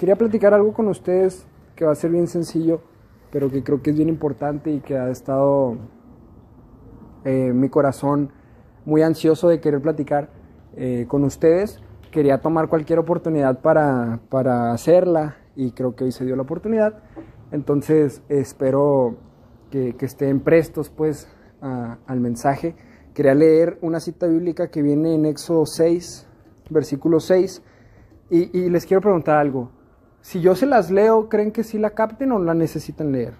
quería platicar algo con ustedes que va a ser bien sencillo, pero que creo que es bien importante y que ha estado eh, mi corazón muy ansioso de querer platicar eh, con ustedes. Quería tomar cualquier oportunidad para, para hacerla y creo que hoy se dio la oportunidad. Entonces espero que, que estén prestos pues al mensaje. Quería leer una cita bíblica que viene en Éxodo 6, versículo 6, y, y les quiero preguntar algo. Si yo se las leo, ¿creen que sí la capten o la necesitan leer?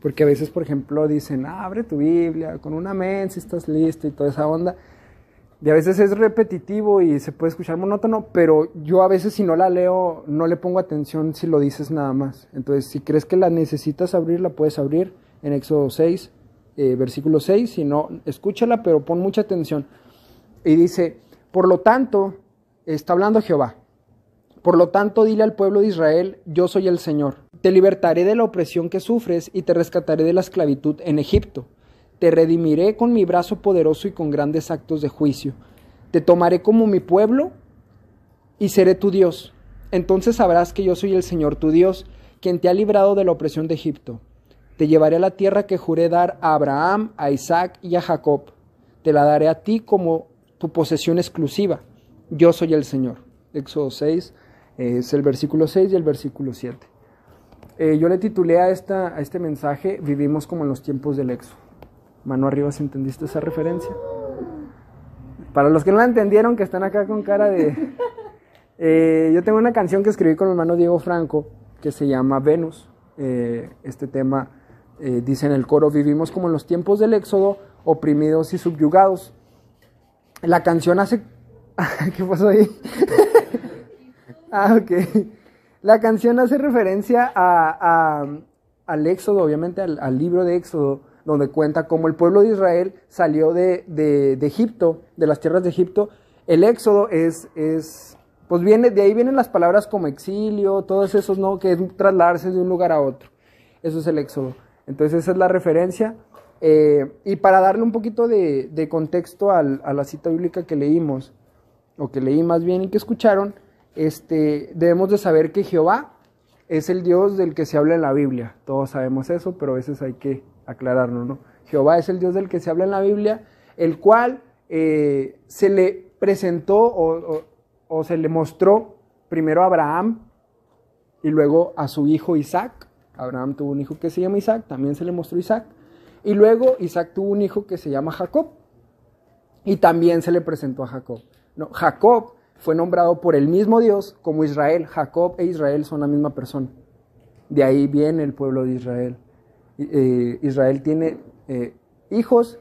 Porque a veces, por ejemplo, dicen, ah, abre tu Biblia, con una amén si estás listo y toda esa onda. Y a veces es repetitivo y se puede escuchar monótono, pero yo a veces si no la leo, no le pongo atención si lo dices nada más. Entonces, si crees que la necesitas abrir, la puedes abrir en Éxodo 6, eh, versículo 6. Si no, escúchala, pero pon mucha atención. Y dice, por lo tanto, está hablando Jehová. Por lo tanto, dile al pueblo de Israel, yo soy el Señor. Te libertaré de la opresión que sufres y te rescataré de la esclavitud en Egipto. Te redimiré con mi brazo poderoso y con grandes actos de juicio. Te tomaré como mi pueblo y seré tu Dios. Entonces sabrás que yo soy el Señor tu Dios, quien te ha librado de la opresión de Egipto. Te llevaré a la tierra que juré dar a Abraham, a Isaac y a Jacob. Te la daré a ti como tu posesión exclusiva. Yo soy el Señor. Éxodo 6 es el versículo 6 y el versículo 7. Eh, yo le titulé a, esta, a este mensaje Vivimos como en los tiempos del Éxodo. Mano arriba si entendiste esa referencia. Para los que no la entendieron, que están acá con cara de... Eh, yo tengo una canción que escribí con mi hermano Diego Franco que se llama Venus. Eh, este tema eh, dice en el coro, vivimos como en los tiempos del Éxodo, oprimidos y subyugados. La canción hace... ¿Qué pasó ahí? Ah, ok. La canción hace referencia a, al Éxodo, obviamente al, libro de Éxodo, donde cuenta cómo el pueblo de Israel salió de, de, Egipto, de las tierras de Egipto. El éxodo es, es, pues viene, de ahí vienen las palabras como exilio, todos esos, ¿no? Que es trasladarse de un lugar a otro. Eso es el éxodo. Entonces esa es la referencia. Eh, y para darle un poquito de, de contexto al, a la cita bíblica que leímos, o que leí más bien y que escucharon, este, debemos de saber que Jehová es el Dios del que se habla en la Biblia. Todos sabemos eso, pero a veces hay que aclararlo, ¿no? Jehová es el Dios del que se habla en la Biblia, el cual eh, se le presentó o, se le mostró primero a Abraham y luego a su hijo Isaac. Abraham tuvo un hijo que se llama Isaac, también se le mostró Isaac. Y luego Isaac tuvo un hijo que se llama Jacob y también se le presentó a Jacob. No, Jacob fue nombrado por el mismo Dios como Israel. Jacob e Israel son la misma persona. De ahí viene el pueblo de Israel. Eh, Israel tiene eh, hijos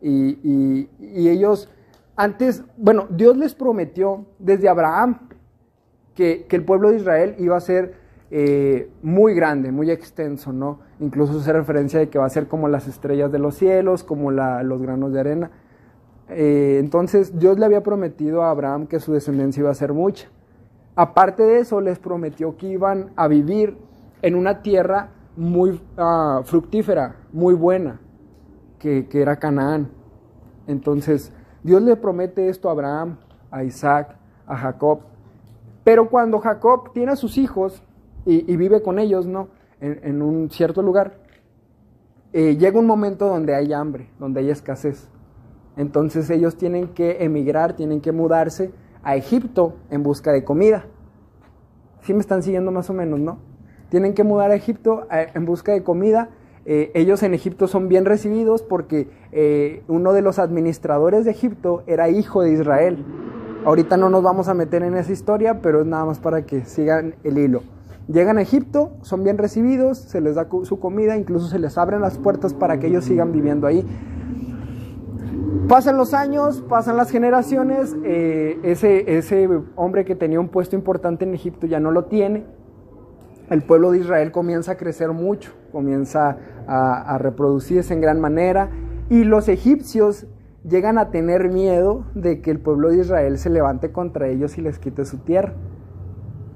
y, ellos antes, bueno, Dios les prometió desde Abraham que, el pueblo de Israel iba a ser eh, muy grande, muy extenso, ¿no? Incluso hace referencia de que va a ser como las estrellas de los cielos, como los granos de arena. Entonces Dios le había prometido a Abraham que su descendencia iba a ser mucha. Aparte de eso, les prometió que iban a vivir en una tierra muy ah, fructífera, muy buena, que, era Canaán. Entonces, Dios le promete esto a Abraham, a Isaac, a Jacob. Pero cuando Jacob tiene a sus hijos y, vive con ellos, ¿no? En, un cierto lugar, eh, llega un momento donde hay hambre, donde hay escasez. Entonces ellos tienen que emigrar, tienen que mudarse a Egipto en busca de comida. ¿Sí me están siguiendo más o menos, no? tienen que mudar a Egipto eh, en busca de comida. Eh, ellos en Egipto son bien recibidos porque eh, uno de los administradores de Egipto era hijo de Israel. Ahorita no nos vamos a meter en esa historia, pero es nada más para que sigan el hilo. Llegan a Egipto, son bien recibidos, se les da su comida, incluso se les abren las puertas para que ellos sigan viviendo ahí. Pasan los años, pasan las generaciones, ese, ese hombre que tenía un puesto importante en Egipto ya no lo tiene, el pueblo de Israel comienza a crecer mucho, comienza a, reproducirse en gran manera y los egipcios llegan a tener miedo de que el pueblo de Israel se levante contra ellos y les quite su tierra.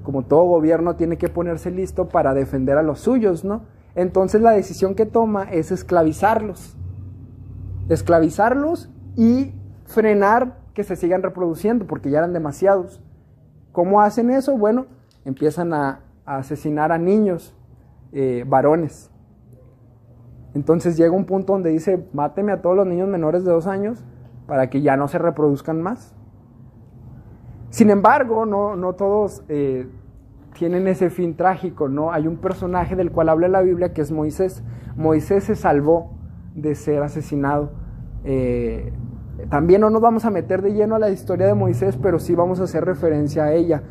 Como todo gobierno tiene que ponerse listo para defender a los suyos, ¿no? Entonces la decisión que toma es esclavizarlos. Esclavizarlos y frenar que se sigan reproduciendo porque ya eran demasiados. ¿Cómo hacen eso? Bueno, empiezan a, asesinar a niños, eh, varones. Entonces llega un punto donde dice, máteme a todos los niños menores de dos años para que ya no se reproduzcan más. Sin embargo, no, no todos eh, tienen ese fin trágico, ¿no? Hay un personaje del cual habla la Biblia que es Moisés. Moisés se salvó de ser asesinado. Eh, también no nos vamos a meter de lleno a la historia de Moisés, pero sí vamos a hacer referencia a ella.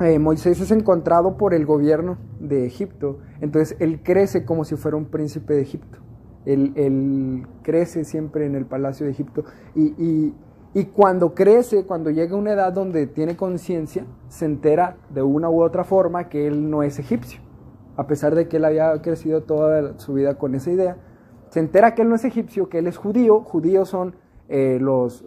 Eh, Moisés es encontrado por el gobierno de Egipto, entonces él crece como si fuera un príncipe de Egipto. Él, crece siempre en el palacio de Egipto y, y, cuando crece, cuando llega a una edad donde tiene conciencia, se entera de una u otra forma que él no es egipcio, a pesar de que él había crecido toda su vida con esa idea. Se entera que él no es egipcio, que él es judío. Judíos son eh, los,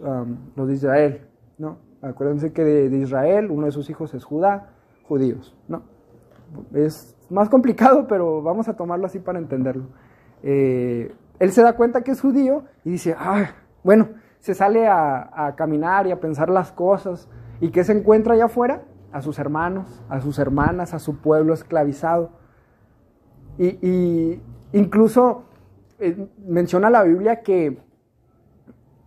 los de Israel, ¿no? Acuérdense que de, Israel uno de sus hijos es Judá, judíos, ¿no? Es más complicado, pero vamos a tomarlo así para entenderlo. Eh, él se da cuenta que es judío y dice, ah, bueno, se sale a, caminar y a pensar las cosas. ¿Y qué se encuentra allá afuera? A sus hermanos, a sus hermanas, a su pueblo esclavizado. Y, incluso eh, menciona la Biblia que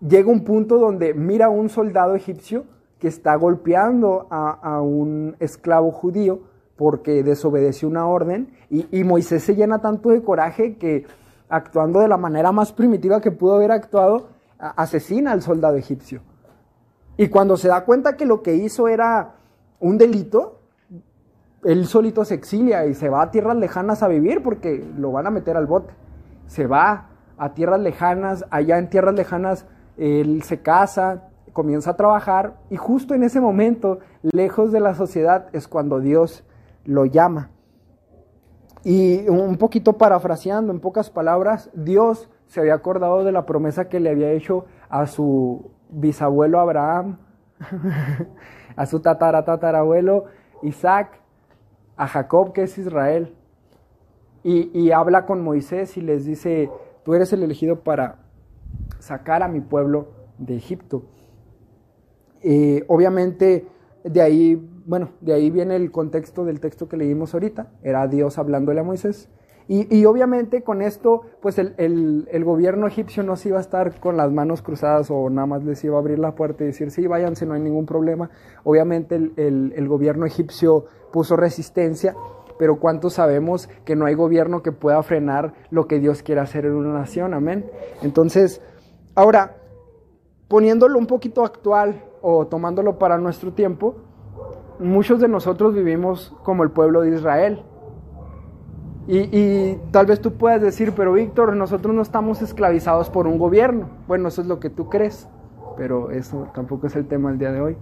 llega un punto donde mira a un soldado egipcio que está golpeando a, un esclavo judío porque desobedeció una orden y, Moisés se llena tanto de coraje que actuando de la manera más primitiva que pudo haber actuado, asesina al soldado egipcio. Y cuando se da cuenta que lo que hizo era un delito, él solito se exilia y se va a tierras lejanas a vivir porque lo van a meter al bote. Se va a tierras lejanas, allá en tierras lejanas él se casa, comienza a trabajar y justo en ese momento, lejos de la sociedad, es cuando Dios lo llama. Y un poquito parafraseando, en pocas palabras, Dios se había acordado de la promesa que le había hecho a su bisabuelo Abraham, a su tataratatarabuelo Isaac, a Jacob que es Israel. Y, habla con Moisés y les dice, tú eres el elegido para sacar a mi pueblo de Egipto. Eh, obviamente, de ahí, bueno, de ahí viene el contexto del texto que leímos ahorita, era Dios hablándole a Moisés. Y, obviamente con esto, pues el, gobierno egipcio no se iba a estar con las manos cruzadas o nada más les iba a abrir la puerta y decir, sí, váyanse, no hay ningún problema. Obviamente el gobierno egipcio puso resistencia, pero ¿cuántos sabemos que no hay gobierno que pueda frenar lo que Dios quiere hacer en una nación? Amén. Entonces, ahora, poniéndolo un poquito actual, o tomándolo para nuestro tiempo, muchos de nosotros vivimos como el pueblo de Israel. Y, tal vez tú puedas decir, pero Víctor, nosotros no estamos esclavizados por un gobierno. Bueno, eso es lo que tú crees, pero eso tampoco es el tema del día de hoy.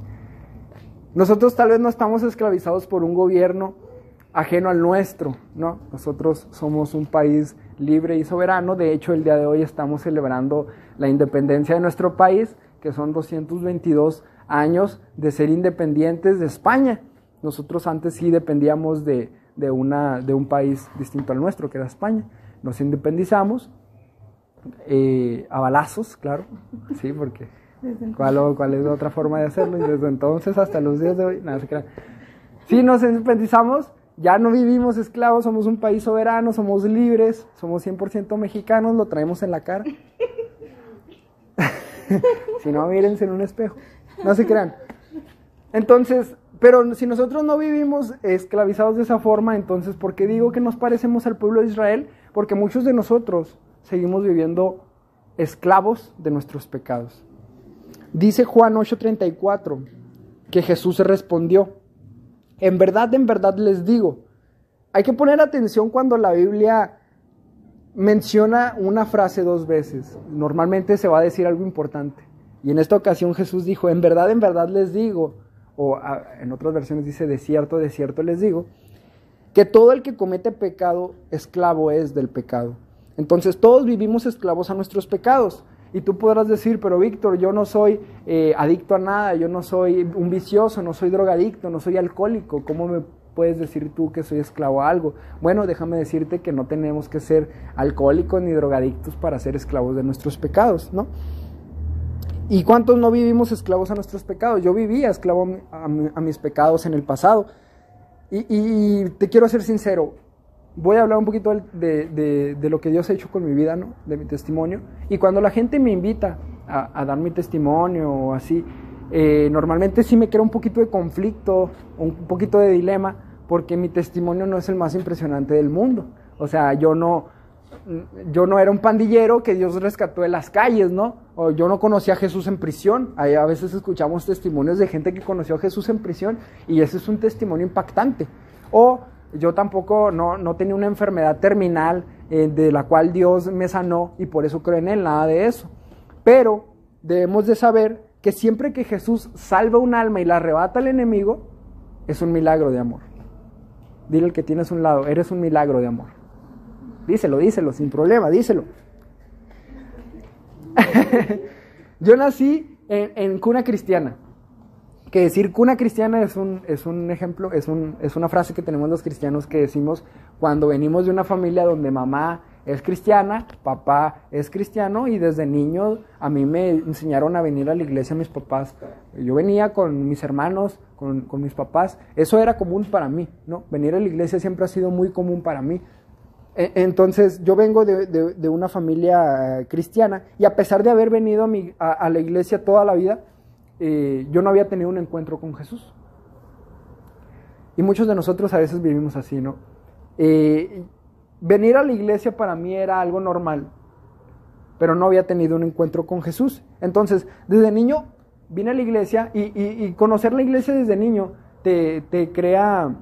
Nosotros tal vez no estamos esclavizados por un gobierno ajeno al nuestro, ¿no? Nosotros somos un país libre y soberano. De hecho, el día de hoy estamos celebrando la independencia de nuestro país que son 222 años de ser independientes de España. Nosotros antes sí dependíamos de, una, de un país distinto al nuestro, que era España. Nos independizamos eh, a balazos, claro, sí, porque ¿cuál, ¿cuál, es otra forma de hacerlo? Y desde entonces hasta los días de hoy, nada, se crea. Sí, nos independizamos, ya no vivimos esclavos, somos un país soberano, somos libres, somos 100% mexicanos, lo traemos en la cara. si no, mírense en un espejo. No se crean. Entonces, pero si nosotros no vivimos esclavizados de esa forma, entonces, ¿por qué digo que nos parecemos al pueblo de Israel? Porque muchos de nosotros seguimos viviendo esclavos de nuestros pecados. Dice Juan 8:34 que Jesús respondió, en verdad, en verdad les digo, hay que poner atención cuando la Biblia menciona una frase dos veces. Normalmente se va a decir algo importante. Y en esta ocasión Jesús dijo, en verdad, en verdad les digo, o en otras versiones dice, de cierto, de cierto les digo, que todo el que comete pecado, esclavo es del pecado. Entonces todos vivimos esclavos a nuestros pecados. Y tú podrás decir, pero Víctor, yo no soy eh, adicto a nada, yo no soy un vicioso, no soy drogadicto, no soy alcohólico, ¿cómo me puedes decir tú que soy esclavo a algo. Bueno, déjame decirte que no tenemos que ser alcohólicos ni drogadictos para ser esclavos de nuestros pecados, ¿no? ¿Y cuántos no vivimos esclavos a nuestros pecados? Yo vivía esclavo a, mis pecados en el pasado. Y, te quiero ser sincero, voy a hablar un poquito de, lo que Dios ha hecho con mi vida, ¿no? De mi testimonio. Y cuando la gente me invita a, dar mi testimonio o así, eh, normalmente sí me crea un poquito de conflicto, un poquito de dilema, porque mi testimonio no es el más impresionante del mundo. O sea, yo no, yo no era un pandillero que Dios rescató de las calles, ¿no? O yo no conocía a Jesús en prisión. A veces escuchamos testimonios de gente que conoció a Jesús en prisión y ese es un testimonio impactante. O yo tampoco no, tenía una enfermedad terminal eh, de la cual Dios me sanó y por eso creo en Él, nada de eso. Pero debemos de saber que siempre que Jesús salva un alma y la arrebata al enemigo, es un milagro de amor. Dile al que tienes un lado, eres un milagro de amor. Díselo, díselo, sin problema, díselo. Yo nací en, cuna cristiana. Que decir cuna cristiana es un, es un ejemplo, es, un, es una frase que tenemos los cristianos que decimos cuando venimos de una familia donde mamá es cristiana, papá es cristiano y desde niño a mí me enseñaron a venir a la iglesia mis papás. Yo venía con mis hermanos, con, con, mis papás, eso era común para mí, ¿no? Venir a la iglesia siempre ha sido muy común para mí. E, entonces yo vengo de, una familia cristiana y a pesar de haber venido a, la iglesia toda la vida, eh, yo no había tenido un encuentro con Jesús. Y muchos de nosotros a veces vivimos así, ¿no? Eh, venir a la iglesia para mí era algo normal, pero no había tenido un encuentro con Jesús. Entonces, desde niño vine a la iglesia y, conocer la iglesia desde niño te, te crea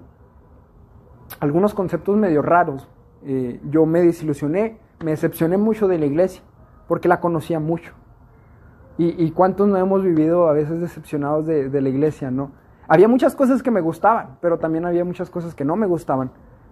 algunos conceptos medio raros eh, yo me desilusioné, me decepcioné mucho de la iglesia, porque la conocía mucho. Y, cuántos no hemos vivido a veces decepcionados de, la iglesia, ¿no? Había muchas cosas que me gustaban, pero también había muchas cosas que no me gustaban.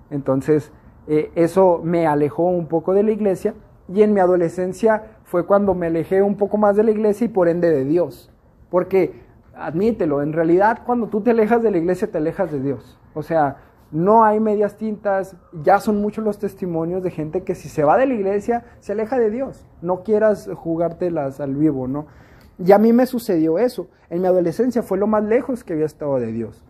Entonces, eh, eso me alejó un poco de la iglesia y en mi adolescencia fue cuando me alejé un poco más de la iglesia y por ende de Dios. Porque, admítelo, en realidad cuando tú te alejas de la iglesia te alejas de Dios. O sea, no hay medias tintas, ya son muchos los testimonios de gente que si se va de la iglesia se aleja de Dios, no quieras jugártelas al vivo, ¿no? Y a mí me sucedió eso, en mi adolescencia fue lo más lejos que había estado de Dios.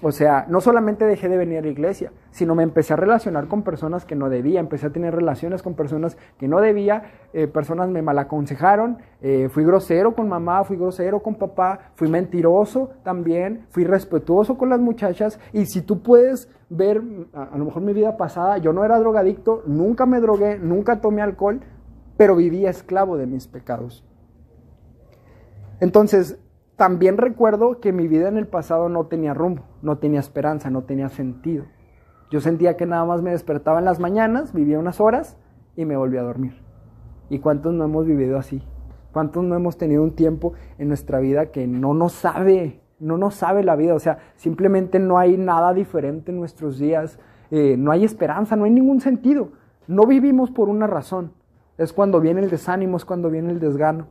O sea, no solamente dejé de venir a la iglesia, sino me empecé a relacionar con personas que no debía, empecé a tener relaciones con personas que no debía, eh, personas me malaconsejaron, eh, fui grosero con mamá, fui grosero con papá, fui mentiroso también, fui respetuoso con las muchachas y si tú puedes ver a, a lo mejor mi vida pasada, yo no era drogadicto, nunca me drogué, nunca tomé alcohol, pero vivía esclavo de mis pecados. Entonces, también recuerdo que mi vida en el pasado no tenía rumbo, no tenía esperanza, no tenía sentido. Yo sentía que nada más me despertaba en las mañanas, vivía unas horas y me volvía a dormir. ¿Y cuántos no hemos vivido así? ¿Cuántos no hemos tenido un tiempo en nuestra vida que no nos sabe, no nos sabe la vida? O sea, simplemente no hay nada diferente en nuestros días, eh, no hay esperanza, no hay ningún sentido. No vivimos por una razón. Es cuando viene el desánimo, es cuando viene el desgano,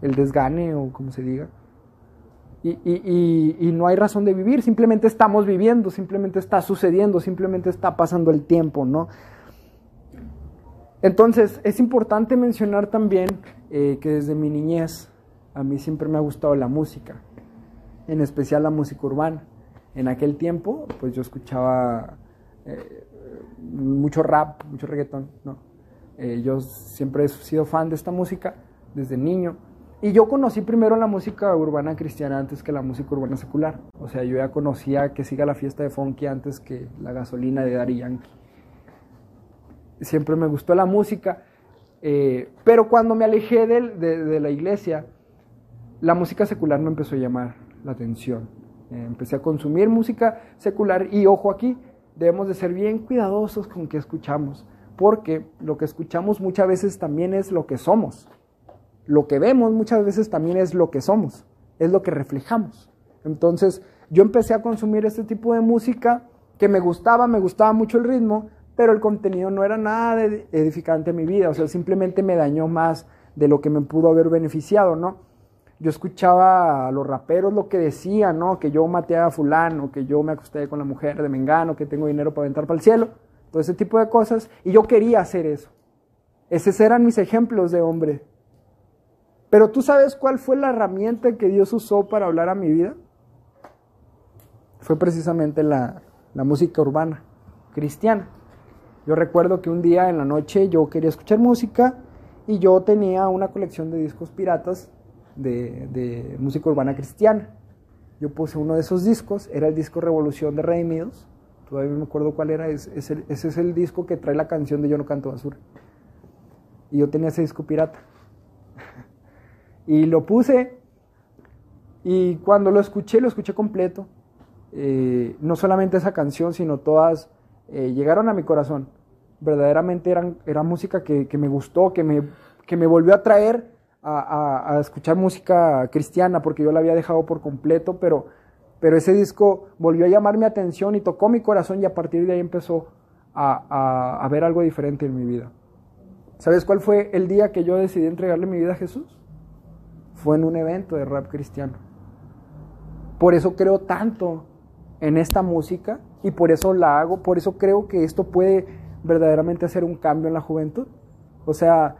el desgane o como se diga y, no hay razón de vivir, simplemente estamos viviendo, simplemente está sucediendo, simplemente está pasando el tiempo, ¿no? Entonces, es importante mencionar también eh, que desde mi niñez a mí siempre me ha gustado la música, en especial la música urbana. En aquel tiempo, pues yo escuchaba eh, mucho rap, mucho reggaetón, ¿no? Eh, yo siempre he sido fan de esta música desde niño. Y yo conocí primero la música urbana cristiana antes que la música urbana secular. O sea, yo ya conocía que siga la fiesta de funky antes que la gasolina de Daddy Yankee. Siempre me gustó la música, eh, pero cuando me alejé de, la iglesia, la música secular no empezó a llamar la atención. Eh, empecé a consumir música secular y ojo aquí, debemos de ser bien cuidadosos con que escuchamos, porque lo que escuchamos muchas veces también es lo que somos lo que vemos muchas veces también es lo que somos, es lo que reflejamos. Entonces yo empecé a consumir este tipo de música que me gustaba, me gustaba mucho el ritmo, pero el contenido no era nada edificante en mi vida, o sea, simplemente me dañó más de lo que me pudo haber beneficiado, ¿no? Yo escuchaba a los raperos lo que decían, ¿no? Que yo maté a fulano, que yo me acosté con la mujer de Mengano, que tengo dinero para aventar para el cielo, todo ese tipo de cosas, y yo quería hacer eso. Esos eran mis ejemplos de hombre, pero tú sabes cuál fue la herramienta que Dios usó para hablar a mi vida? Fue precisamente la, música urbana cristiana. Yo recuerdo que un día en la noche yo quería escuchar música y yo tenía una colección de discos piratas de, música urbana cristiana. Yo puse uno de esos discos, era el disco Revolución de Redimidos, todavía me acuerdo cuál era, ese es el disco que trae la canción de Yo no canto basura. Y yo tenía ese disco pirata. Y lo puse y cuando lo escuché, lo escuché completo. Eh, no solamente esa canción, sino todas eh, llegaron a mi corazón. Verdaderamente eran, era música que, me gustó, que me, que me volvió a traer a, escuchar música cristiana, porque yo la había dejado por completo, pero, pero ese disco volvió a llamar mi atención y tocó mi corazón y a partir de ahí empezó a, a ver algo diferente en mi vida. ¿Sabes cuál fue el día que yo decidí entregarle mi vida a Jesús? Fue en un evento de rap cristiano. Por eso creo tanto en esta música y por eso la hago, por eso creo que esto puede verdaderamente hacer un cambio en la juventud. O sea,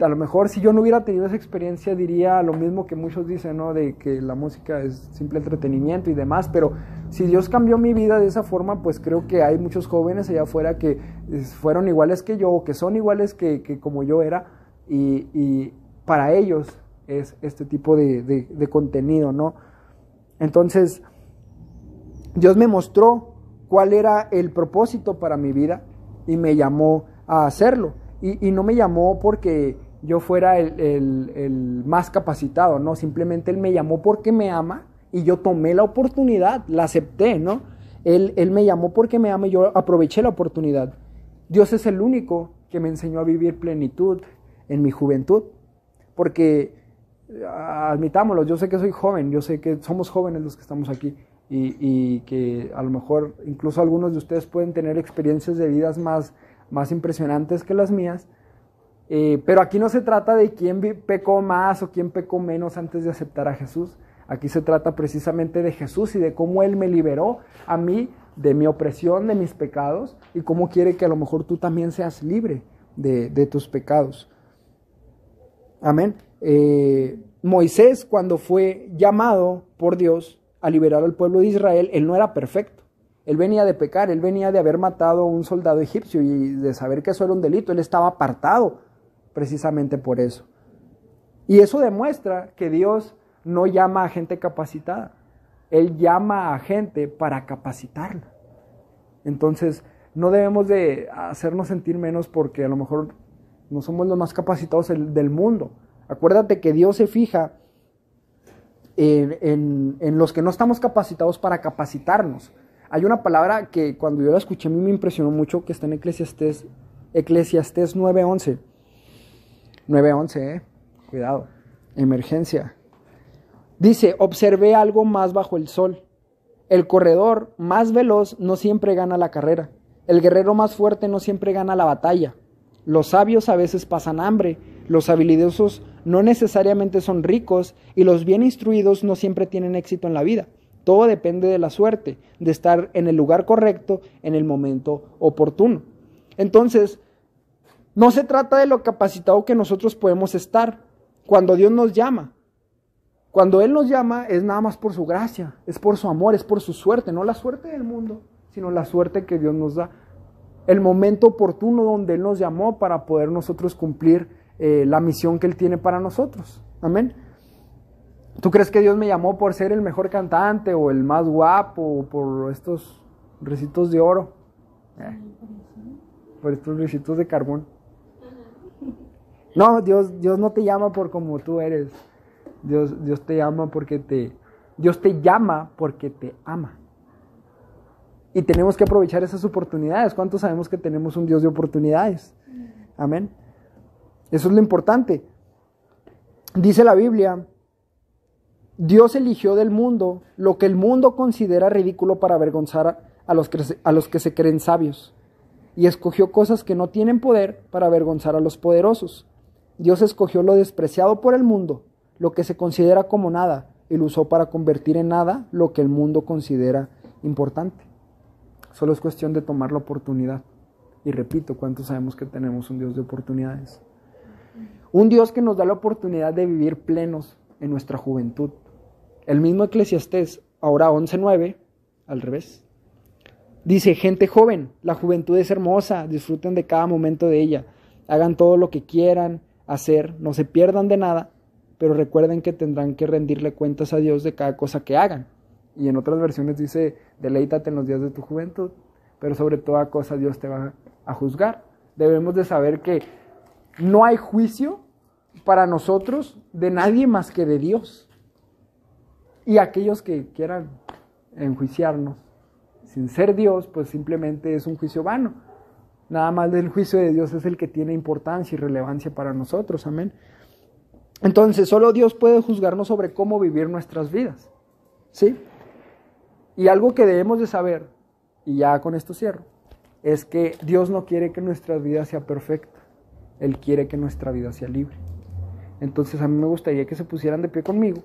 a lo mejor si yo no hubiera tenido esa experiencia diría lo mismo que muchos dicen, ¿no? De que la música es simple entretenimiento y demás, pero si Dios cambió mi vida de esa forma, pues creo que hay muchos jóvenes allá afuera que fueron iguales que yo, que son iguales que, como yo era, y, para ellos es este tipo de, de contenido, ¿no? Entonces, Dios me mostró cuál era el propósito para mi vida y me llamó a hacerlo. Y, no me llamó porque yo fuera el, más capacitado, no, simplemente Él me llamó porque me ama y yo tomé la oportunidad, la acepté, ¿no? Él, él me llamó porque me ama y yo aproveché la oportunidad. Dios es el único que me enseñó a vivir plenitud en mi juventud, porque admitámoslo, yo sé que soy joven, yo sé que somos jóvenes los que estamos aquí y, que a lo mejor incluso algunos de ustedes pueden tener experiencias de vidas más, más impresionantes que las mías, eh, pero aquí no se trata de quién pecó más o quién pecó menos antes de aceptar a Jesús, aquí se trata precisamente de Jesús y de cómo Él me liberó a mí de mi opresión, de mis pecados y cómo quiere que a lo mejor tú también seas libre de, de tus pecados. Amén. Eh, Moisés cuando fue llamado por Dios a liberar al pueblo de Israel, él no era perfecto. Él venía de pecar, él venía de haber matado a un soldado egipcio y de saber que eso era un delito. Él estaba apartado precisamente por eso. Y eso demuestra que Dios no llama a gente capacitada. Él llama a gente para capacitarla. Entonces, no debemos de hacernos sentir menos porque a lo mejor no somos los más capacitados del mundo. Acuérdate que Dios se fija en, los que no estamos capacitados para capacitarnos. Hay una palabra que cuando yo la escuché a mí me impresionó mucho que está en Eclesiastés, Eclesiastés 9.11. 9.11, eh. Cuidado. Emergencia. Dice, observé algo más bajo el sol. El corredor más veloz no siempre gana la carrera. El guerrero más fuerte no siempre gana la batalla. Los sabios a veces pasan hambre los habilidosos no necesariamente son ricos y los bien instruidos no siempre tienen éxito en la vida. Todo depende de la suerte, de estar en el lugar correcto en el momento oportuno. Entonces, no se trata de lo capacitado que nosotros podemos estar cuando Dios nos llama. Cuando Él nos llama es nada más por su gracia, es por su amor, es por su suerte, no la suerte del mundo, sino la suerte que Dios nos da. El momento oportuno donde Él nos llamó para poder nosotros cumplir eh, la misión que Él tiene para nosotros. Amén. ¿Tú crees que Dios me llamó por ser el mejor cantante o el más guapo o por estos recitos de oro? Eh, por estos recitos de carbón. No, Dios, Dios no te llama por como tú eres. Dios, Dios te llama porque te... Dios te llama porque te ama. Y tenemos que aprovechar esas oportunidades. ¿Cuántos sabemos que tenemos un Dios de oportunidades? Amén. Eso es lo importante. Dice la Biblia, Dios eligió del mundo lo que el mundo considera ridículo para avergonzar a los, que, a los que se creen sabios, y escogió cosas que no tienen poder para avergonzar a los poderosos. Dios escogió lo despreciado por el mundo, lo que se considera como nada, y lo usó para convertir en nada lo que el mundo considera importante. Solo es cuestión de tomar la oportunidad. Y repito, ¿cuántos sabemos que tenemos un Dios de oportunidades? Un Dios que nos da la oportunidad de vivir plenos en nuestra juventud. El mismo Eclesiastés, ahora 11.9, al revés. Dice, gente joven, la juventud es hermosa, disfruten de cada momento de ella, hagan todo lo que quieran hacer, no se pierdan de nada, pero recuerden que tendrán que rendirle cuentas a Dios de cada cosa que hagan. Y en otras versiones dice, deleítate en los días de tu juventud, pero sobre toda cosa Dios te va a juzgar. Debemos de saber que no hay juicio para nosotros de nadie más que de Dios. Y aquellos que quieran enjuiciarnos sin ser Dios, pues simplemente es un juicio vano. Nada más del juicio de Dios es el que tiene importancia y relevancia para nosotros. Amén. Entonces, solo Dios puede juzgarnos sobre cómo vivir nuestras vidas. ¿Sí? Y algo que debemos de saber, y ya con esto cierro, es que Dios no quiere que nuestra vida sea perfecta. Él quiere que nuestra vida sea libre. Entonces a mí me gustaría que se pusieran de pie conmigo